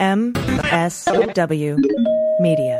MSW Media.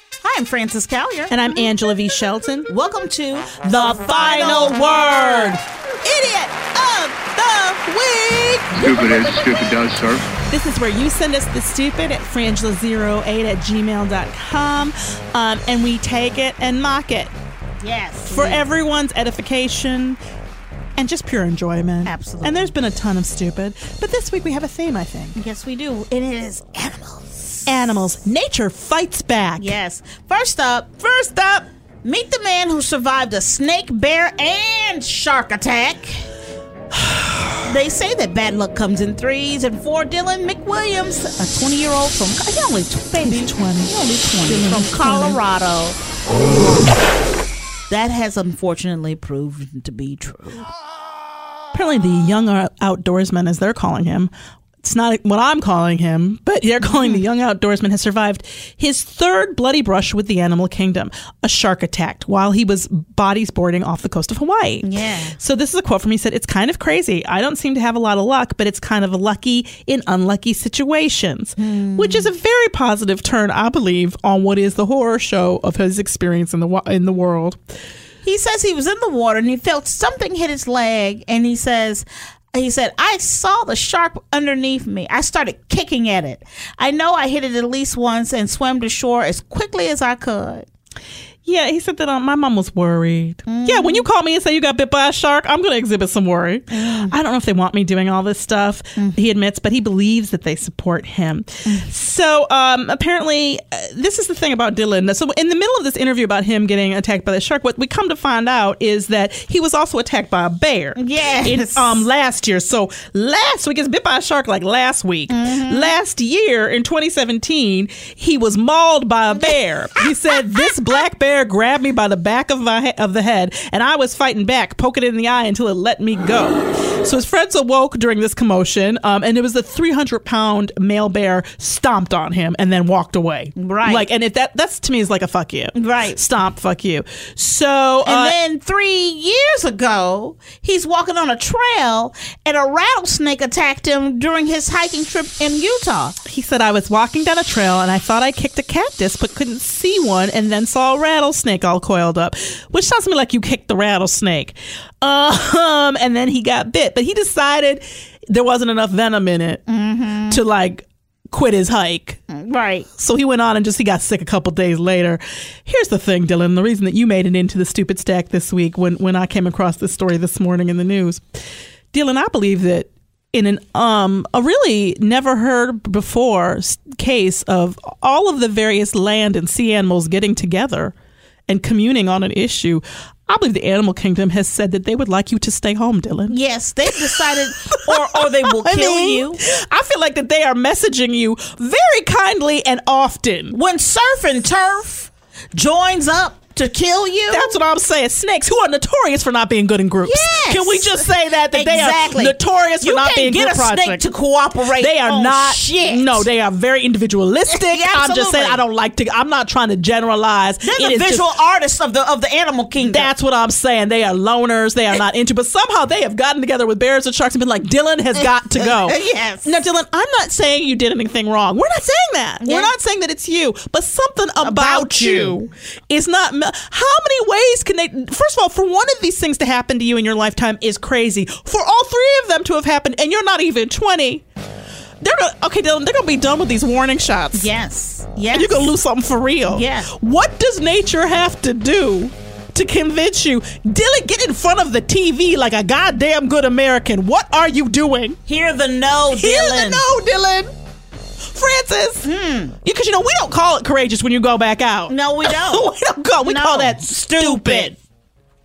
Hi, I'm Frances Callier. And I'm Angela V. Shelton. Welcome to The Final Word Idiot of the Week. Stupid is, stupid does, sir. This is where you send us the stupid at frangela08 at gmail.com um, and we take it and mock it Yes. for everyone's edification and just pure enjoyment. Absolutely. And there's been a ton of stupid, but this week we have a theme, I think. Yes, we do. And it is animals. Animals. Nature fights back. Yes. First up, first up, meet the man who survived a snake, bear, and shark attack. They say that bad luck comes in threes, and for Dylan McWilliams, a 20 year old from he only tw- baby, He's 20. he only 20 Dylan from is 20. Colorado. That has unfortunately proven to be true. Apparently, the young uh, outdoorsman, as they're calling him, it's not what I'm calling him, but they're calling the hmm. young outdoorsman has survived his third bloody brush with the animal kingdom. A shark attacked while he was bodies boarding off the coast of Hawaii. Yeah. So this is a quote from him. He said, It's kind of crazy. I don't seem to have a lot of luck, but it's kind of lucky in unlucky situations, hmm. which is a very positive turn, I believe, on what is the horror show of his experience in the in the world. He says he was in the water and he felt something hit his leg, and he says, he said, I saw the shark underneath me. I started kicking at it. I know I hit it at least once and swam to shore as quickly as I could. Yeah, he said that um, my mom was worried. Yeah, when you call me and say you got bit by a shark, I'm going to exhibit some worry. I don't know if they want me doing all this stuff, he admits, but he believes that they support him. So um, apparently, uh, this is the thing about Dylan. So in the middle of this interview about him getting attacked by the shark, what we come to find out is that he was also attacked by a bear. Yes. In, um, last year. So last week, he bit by a shark like last week. Last year in 2017, he was mauled by a bear. He said, This black bear grabbed me by the back of my he- of the head, and I was fighting back, poking it in the eye until it let me go. So his friends awoke during this commotion, um, and it was the 300 pound male bear stomped on him and then walked away. Right. Like, and if that that's to me is like a fuck you. Right. Stomp, fuck you. So And uh, then three years ago, he's walking on a trail and a rattlesnake attacked him during his hiking trip in Utah. He said, I was walking down a trail and I thought I kicked a cactus, but couldn't see one, and then saw a rattlesnake all coiled up, which sounds to me like you kicked the rattlesnake. Um, and then he got bit, but he decided there wasn't enough venom in it to like quit his hike. Right. So he went on and just he got sick a couple days later. Here's the thing, Dylan. The reason that you made it into the stupid stack this week when when I came across this story this morning in the news, Dylan, I believe that in an um a really never heard before case of all of the various land and sea animals getting together and communing on an issue. I believe the animal kingdom has said that they would like you to stay home, Dylan. Yes, they've decided, or or they will I kill mean, you. I feel like that they are messaging you very kindly and often. When surf and turf joins up to kill you. That's what I'm saying. Snakes who are notorious for not being good in groups. Yes. Can we just say that that exactly. they are notorious for you not can't being get group a snake to cooperate. They are not. shit. No, they are very individualistic. Yeah, I'm just saying. I don't like to. I'm not trying to generalize. They're It the is just- visual artists of the of the animal kingdom. that's what I'm saying. They are loners. They are not into. But somehow they have gotten together with bears and sharks and been like, Dylan has got to go. Yes. Now, Dylan, I'm not saying you did anything wrong. We're not saying that. Yeah. We're not saying that it's you. But something about, About you. you. is not. How many ways can they? First of all, for one of these things to happen to you in your lifetime is crazy. For all three of them to have happened, and you're not even 20. They're gonna, okay, Dylan. They're gonna be done with these warning shots. yes. Yes. And you're gonna lose something for real. Yeah. What does nature have to do to convince you? Dylan, get in front of the TV like a goddamn good American. What are you doing? Hear the no, Hear Dylan. the no, Dylan. Frances. Hmm. Because you know we don't call it courageous when you go back out. No, we don't. we don't call. We No. call that stupid.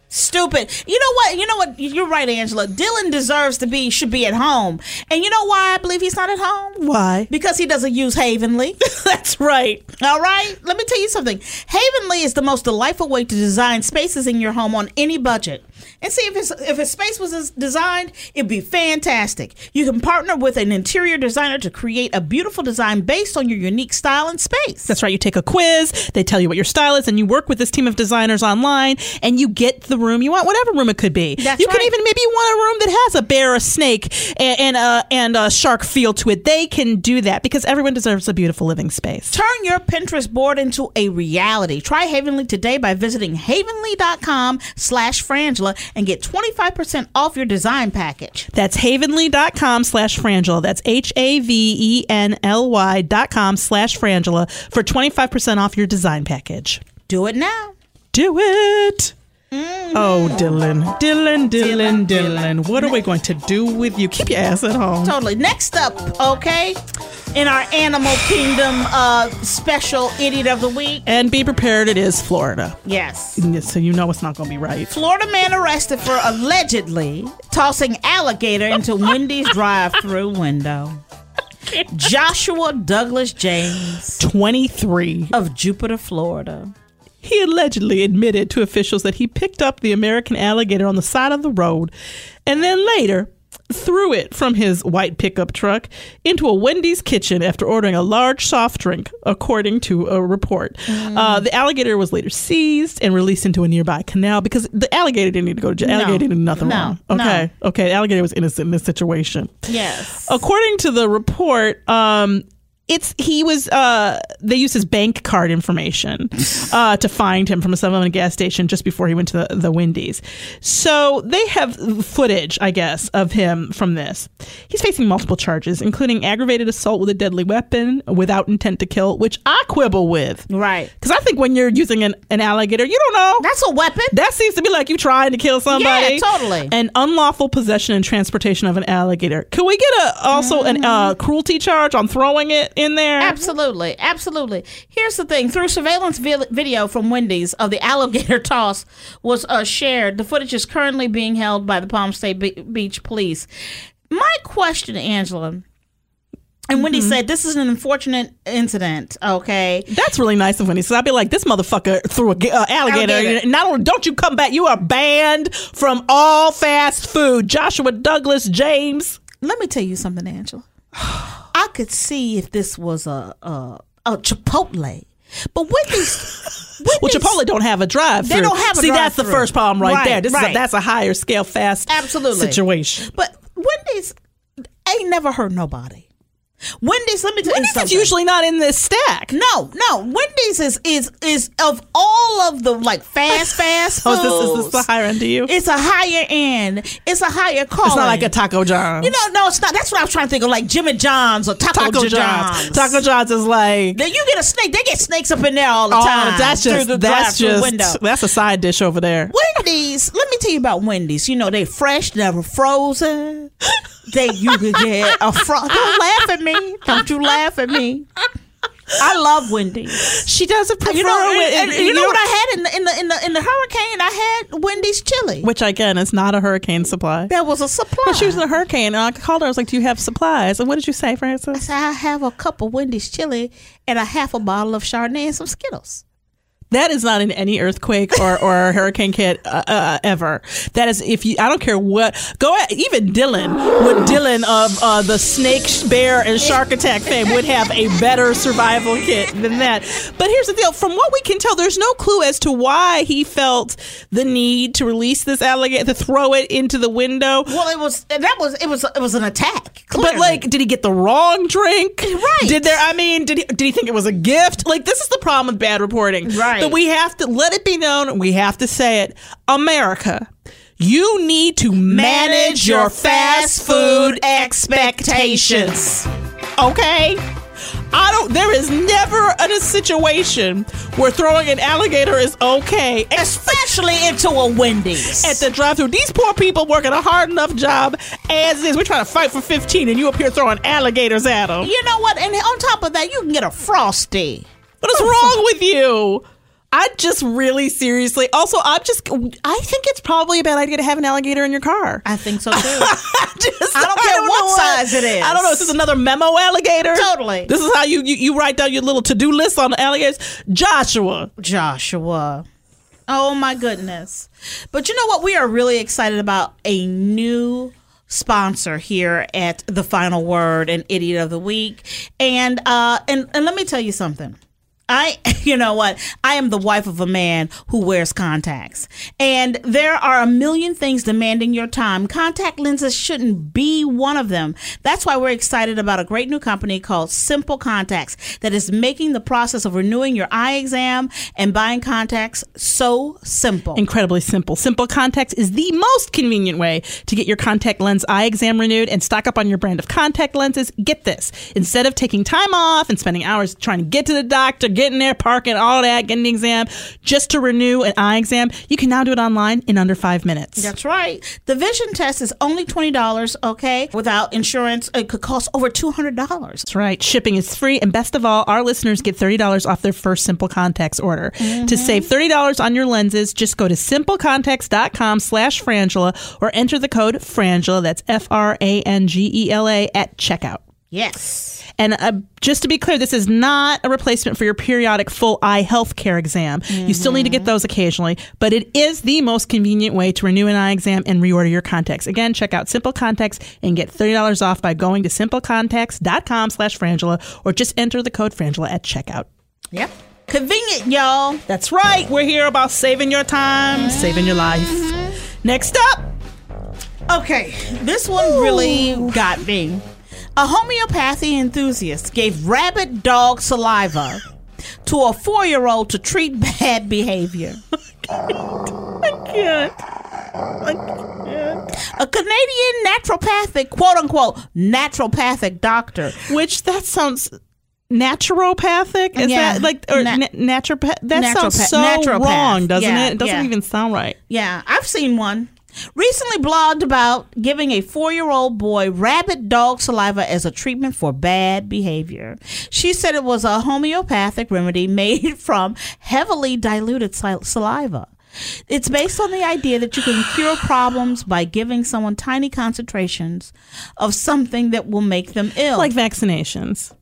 Stupid. You know what? You know what? You're right, Angela. Dylan deserves to be should be at home. And you know why I believe he's not at home? Why? Because he doesn't use Havenly. That's right. All right. Let me tell you something. Havenly is the most delightful way to design spaces in your home on any budget. And see if his if his space was designed, it'd be fantastic. You can partner with an interior designer to create a beautiful design based on your unique style and space. That's right. You take a quiz, they tell you what your style is, and you work with this team of designers online, and you get the room you want, whatever room it could be. That's you can even maybe you want a room that has a bear, a snake, and, and a and a shark feel to it. They can do that because everyone deserves a beautiful living space. Turn your Pinterest board into a reality. Try Havenly today by visiting havenly.com slash frangela and get 25% off your design package. That's havenly.com slash frangela. That's H A V E N L Y dot com slash frangela for 25% off your design package. Do it now. Do it. Oh, Dylan, Dylan, Dylan, Dylan. What are we going to do with you? Keep your ass at home. Totally. Next up, okay, in our Animal Kingdom uh, special Idiot of the Week. And be prepared, it is Florida. Yes. Yes, So you know it's not going to be right. Florida man arrested for allegedly tossing alligator into Wendy's drive-through window. Joshua Douglas James 23. of Jupiter, Florida. He allegedly admitted to officials that he picked up the American alligator on the side of the road and then later threw it from his white pickup truck into a Wendy's kitchen after ordering a large soft drink, according to a report. Uh, the alligator was later seized and released into a nearby canal because the alligator didn't need to go to jail. No. Alligator did nothing No. wrong. No. Okay. Okay. The alligator was innocent in this situation. Yes. According to the report, um, it's he was uh they used his bank card information uh to find him from a 7-Eleven gas station just before he went to the, the Wendy's. So they have footage, I guess, of him from this. He's facing multiple charges, including aggravated assault with a deadly weapon without intent to kill, which I quibble with. Right. Because I think when you're using an, an alligator, you don't know. That's a weapon. That seems to be like you trying to kill somebody. Yeah, totally. And unlawful possession and transportation of an alligator. Could we get a also an uh, Mm-hmm. cruelty charge on throwing it in there? Absolutely, absolutely. Here's the thing: through surveillance video from Wendy's of the alligator toss was uh, shared. The footage is currently being held by the Palm State Be- Beach Police. My question, Angela, and Wendy Mm-hmm. said this is an unfortunate incident. Okay, That's really nice of when So I'd be like, this motherfucker threw a ga- uh, alligator. Alligator. Not only don't you come back, you are banned from all fast food. Joshua Douglas James. let me tell you something, Angela. I could see if this was a a, a Chipotle, but Wendy's. Well, Chipotle don't have a drive. They don't have a See, that's the first problem right, Right, there. This is a, that's a higher scale fast Absolutely. situation. But Wendy's ain't never hurt nobody. Wendy's, let me tell you Wendy's something. is usually not in this stack. no, no. Wendy's is is is of all of the like fast fast foods. Oh, is this, is this the higher end to you? It's a higher end. It's a higher calling. It's not like a Taco John's. You know, no, it's not. That's what I was trying to think of, like Jimmy John's or Taco, Taco John's. John's. Taco John's is like Then you get a snake. They get snakes up in there all the oh, time. that's just the that's just window. that's a side dish over there. Wendy's. Let me tell you about Wendy's. You know they fresh, never frozen. They you could get a fro. Don't laugh at me. Don't you laugh at me. I love Wendy. She does a prefer You know, and- and it- you know what I had in the in the in the in the hurricane? I had Wendy's chili. Which again is not a hurricane supply. That was a supply. But she was in a hurricane, and I called her. I was like, "Do you have supplies?" And what did you say, Frances? I said I have a cup of Wendy's chili and a half a bottle of Chardonnay and some Skittles. That is not in any earthquake or, or hurricane kit uh, uh, ever. That is if you. I don't care what. Go at, even Dylan would Dylan of uh, the snake, bear, and shark attack fame would have a better survival kit than that. But here's the deal: from what we can tell, there's no clue as to why he felt the need to release this alligator to throw it into the window. Well, it was that was it was it was an attack. But like, did he get the wrong drink? Right. Did there? I mean, did he? Did he think it was a gift? Like, this is the problem with bad reporting. Right. We have to let it be known. We have to say it. America, you need to manage your fast food expectations. Okay. I don't. There is never a situation where throwing an alligator is okay, especially into a Wendy's. at the drive-through. These poor people working a hard enough job as is. We're trying to fight for 15 and you up here throwing alligators at them. you know what? And on top of that, you can get a frosty. What is wrong with you? I just really seriously. Also, I'm just. I think it's probably a bad idea to have an alligator in your car. I think so too. Just- I don't care know what size it is. I don't know. This is this another memo alligator? Totally. This is how you you, you write down your little to do list on the alligators. Joshua. Joshua. Oh my goodness. But you know what? We are really excited about a new sponsor here at the final word and idiot of the week. And uh and, and let me tell you something. I, you know what? I am the wife of a man who wears contacts. And there are a million things demanding your time. Contact lenses shouldn't be one of them. That's why we're excited about a great new company called Simple Contacts that is making the process of renewing your eye exam and buying contacts so simple. Incredibly simple. Simple Contacts is the most convenient way to get your contact lens eye exam renewed and stock up on your brand of contact lenses. Get this. Instead of taking time off and spending hours trying to get to the doctor, getting there, parking, all that, getting the exam, just to renew an eye exam, you can now do it online in under five minutes. That's right. The vision test is only $20, okay? Without insurance, it could cost over $200. That's right. Shipping is free. And best of all, our listeners get $30 off their first Simple Contacts order. To mm-hmm. save $30 on your lenses, just go to simplecontacts.com slash Frangela or enter the code Frangela, that's F-R-A-N-G-E-L-A, at checkout. Yes. And uh, just to be clear, this is not a replacement for your periodic full eye health care exam. You still need to get those occasionally, but it is the most convenient way to renew an eye exam and reorder your contacts. Again, check out Simple Contacts and get $30 off by going to simplecontacts.com slash Frangela or just enter the code Frangela at checkout. Yep. Convenient, y'all. That's right. We're here about saving your time, saving your life. Next up, Okay, this one really got me. A homeopathy enthusiast gave rabbit dog saliva to a four year old to treat bad behavior. yeah. A Canadian naturopathic, quote unquote, naturopathic doctor. which that sounds naturopathic is Yeah. that like or Na- na- naturopath that sounds so naturopath. wrong doesn't Yeah, it it doesn't yeah. even sound right Yeah, I've seen one. Recently blogged about giving a four year old boy rabbit dog saliva as a treatment for bad behavior. She said it was a homeopathic remedy made from heavily diluted sal- saliva. It's based on the idea that you can cure problems by giving someone tiny concentrations of something that will make them ill. like vaccinations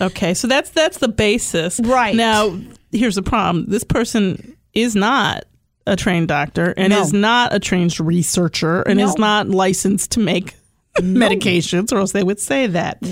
okay so that's that's the basis Right. now here's the problem this person is not a trained doctor and No. is not a trained researcher and is not licensed to make medications or else they would say that. So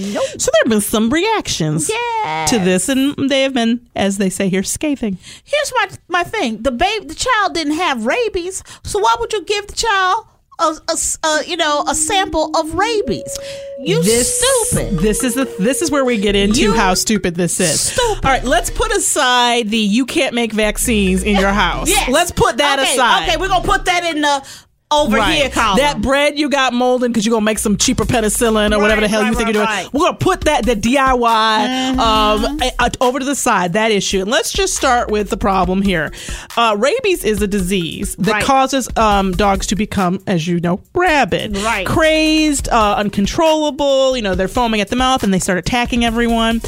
there have been some reactions Yes. to this and they have been as they say here scathing. Here's my my thing: the babe, the child didn't have rabies, so why would you give the child a, a a, you know a sample of rabies. You stupid. This is the this is where we get into You how stupid this is. stupid. All right, let's put aside the you can't make vaccines in your house. Yes. Let's put that okay, aside. Okay, we're gonna put that in the over Right. here. That bread you got molding because you're gonna make some cheaper penicillin or whatever the Right, hell you think right, you're doing. right. We're gonna put that the DIY um, uh, over to the side. That issue. And let's just start with the problem here. Uh, rabies is a disease that Right. causes um, dogs to become, as you know, rabid, Right. crazed, uh, uncontrollable. You know, they're foaming at the mouth and they start attacking everyone.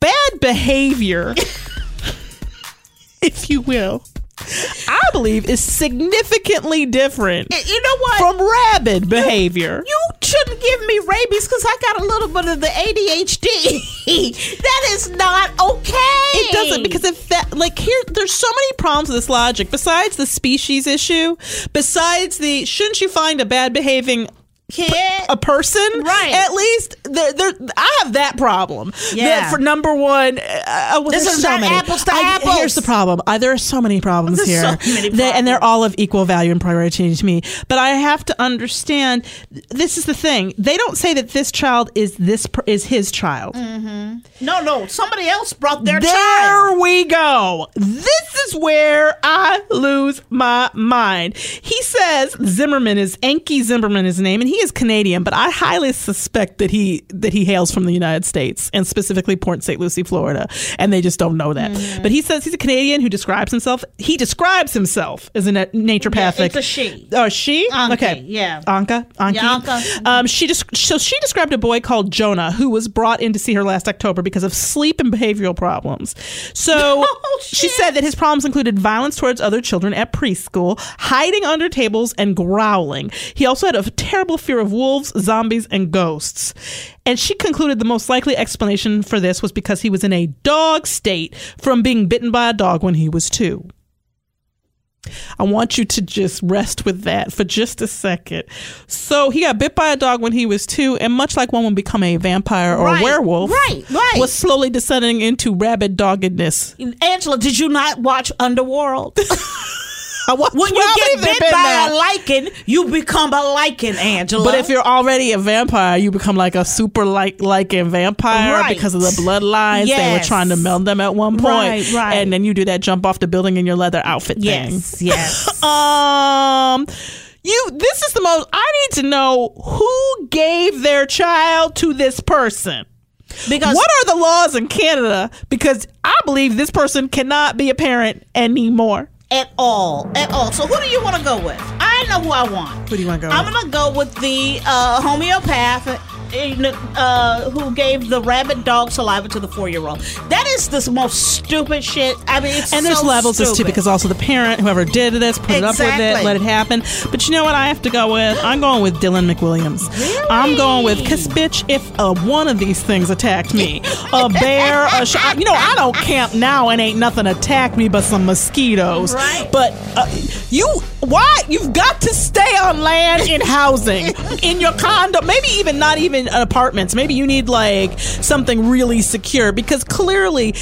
Bad behavior, if you will. I believe is significantly different you know what? from rabid behavior. you shouldn't give me rabies because I got a little bit of the ADHD. that is not okay. It doesn't because if that like here there's so many problems with this logic besides the species issue, besides the shouldn't you find a bad behaving kid. a person Right. at least there, there i have that problem Yeah. That for number one uh, well, This is so not many apples to I- apples. here's the problem uh, there are so many problems There's here so many They- and they're all of equal value and priority to me but i have to understand this is the thing they don't say that this child is this is his child No, no, somebody else brought their there child. There we go. This is where I lose my mind. He says Zimmermann is Enki Zimmermann is his name, and he is Canadian, but I highly suspect that he that he hails from the United States and specifically Port St. Lucie, Florida, and they just don't know that. Mm-hmm. But he says he's a Canadian who describes himself. He describes himself as a na- naturopathic. it's a she. Oh, she. Anki, okay. yeah. Anka. Anki. Yeah, Anka. Um, she just so she described a boy called Jonah who was brought in to see her last October because of sleep and behavioral problems. So Oh, she said that his problems included violence towards other children at preschool, hiding under tables, and growling. He also had a terrible fear of wolves, zombies, and ghosts. And she concluded the most likely explanation for this was because he was in a dog state from being bitten by a dog when he was two. I want you to just rest with that for just a second. So he got bit by a dog when he was two, and much like one would become a vampire or Right, a werewolf, right, right. was slowly descending into rabid doggedness. Angela, did you not watch Underworld? I wa- When you get bit by that. a lycan, you become a lycan, Angela. But if you're already a vampire, you become like a super like lycan vampire Right. because of the bloodlines. They were trying to meld them at one point, Right, right. and then you do that jump off the building in your leather outfit thing. yes, yes. Um, you. This is the most. I need to know who gave their child to this person. Because what are the laws in Canada? Because I believe this person cannot be a parent anymore. At all, at all. So who do you want to go with? I know who I want. Who do you want to go? I'm with? gonna go with the uh, homeopath uh, who gave the rabbit dog saliva to the four year old. That is the most stupid shit. I mean, it's and there's so levels this too stupid. because also the parent, whoever did this, put it up with it, let it happen. But you know what I have to go with? I'm going with Dylan McWilliams. I'm going with because bitch, if uh, one of these things attacked me, a bear, a sh- you know, I don't camp now and ain't nothing attacked me but some mosquitoes. Right. But uh, you, why? You've got to stay on land in housing in your condo, maybe even not even apartments. Maybe you need like something really secure because clearly,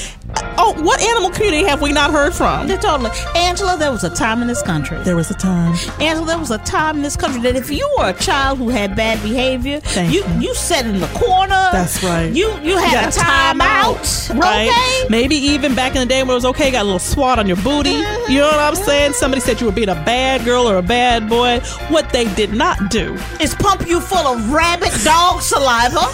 oh, what animal community have we not heard from? They're totally Angela. There was a time in this country. There was a time. Angela, there was a time in this country that if you were a child who had bad behavior, Thank you you. you sat in the corner. That's right. You you had got a time out, right? Okay. Maybe even back in the day when it was okay, got a little swat on your booty. You know what I'm saying? Somebody said you were being a bad girl or a bad boy. What they did not do, Is pump you full of rabbit dog saliva.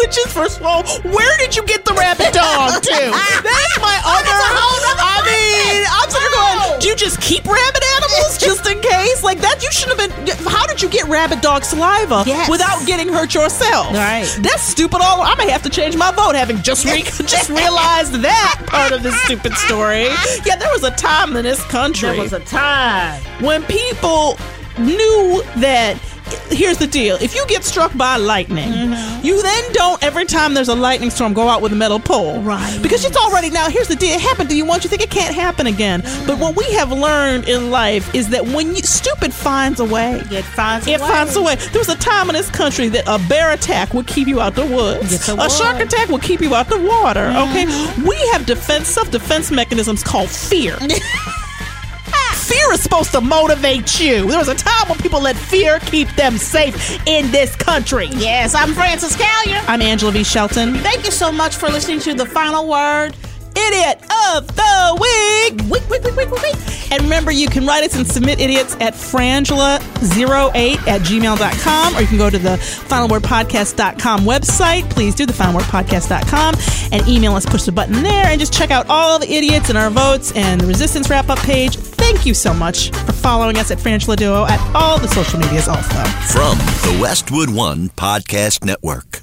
Which is first of all, where did you get the rabbit dog to? That's my oh, other. whole nother I mean, I'm sitting there Oh. going, do you just keep rabbit animals just in case? Like that, you should have been. How did you get rabbit dog saliva Yes. without getting hurt yourself? Right. That's stupid. All I may have to change my vote, having just re- just realized that part of this stupid story. Yeah, there was a time in this country There was a time. when people knew that here's the deal if you get struck by lightning mm-hmm. you then don't every time there's a lightning storm go out with a metal pole Right. because it's already now here's the deal it happened to you once you think it can't happen again mm-hmm. but what we have learned in life is that when you stupid finds a way It finds a it way. finds a way. There was a time in this country that a bear attack would keep you out the woods. Yes, a shark attack would keep you out the water. Okay, mm-hmm. we have defense self defense mechanisms called fear. Fear is supposed to motivate you. There was a time when people let fear keep them safe in this country. Yes, I'm Frances Callier. I'm Angela V. Shelton. Thank you so much for listening to The Final Word. Idiot of the week. Week, week, week, week, week, week. And remember, you can write us and submit idiots at frangela08 at gmail.com, or you can go to the finalwordpodcast.com website. Please do the finalwordpodcast.com and email us, push the button there, and just check out all the idiots and our votes and the resistance wrap up page. Thank you so much for following us at Frangela Duo at all the social medias also. From the Westwood One Podcast Network.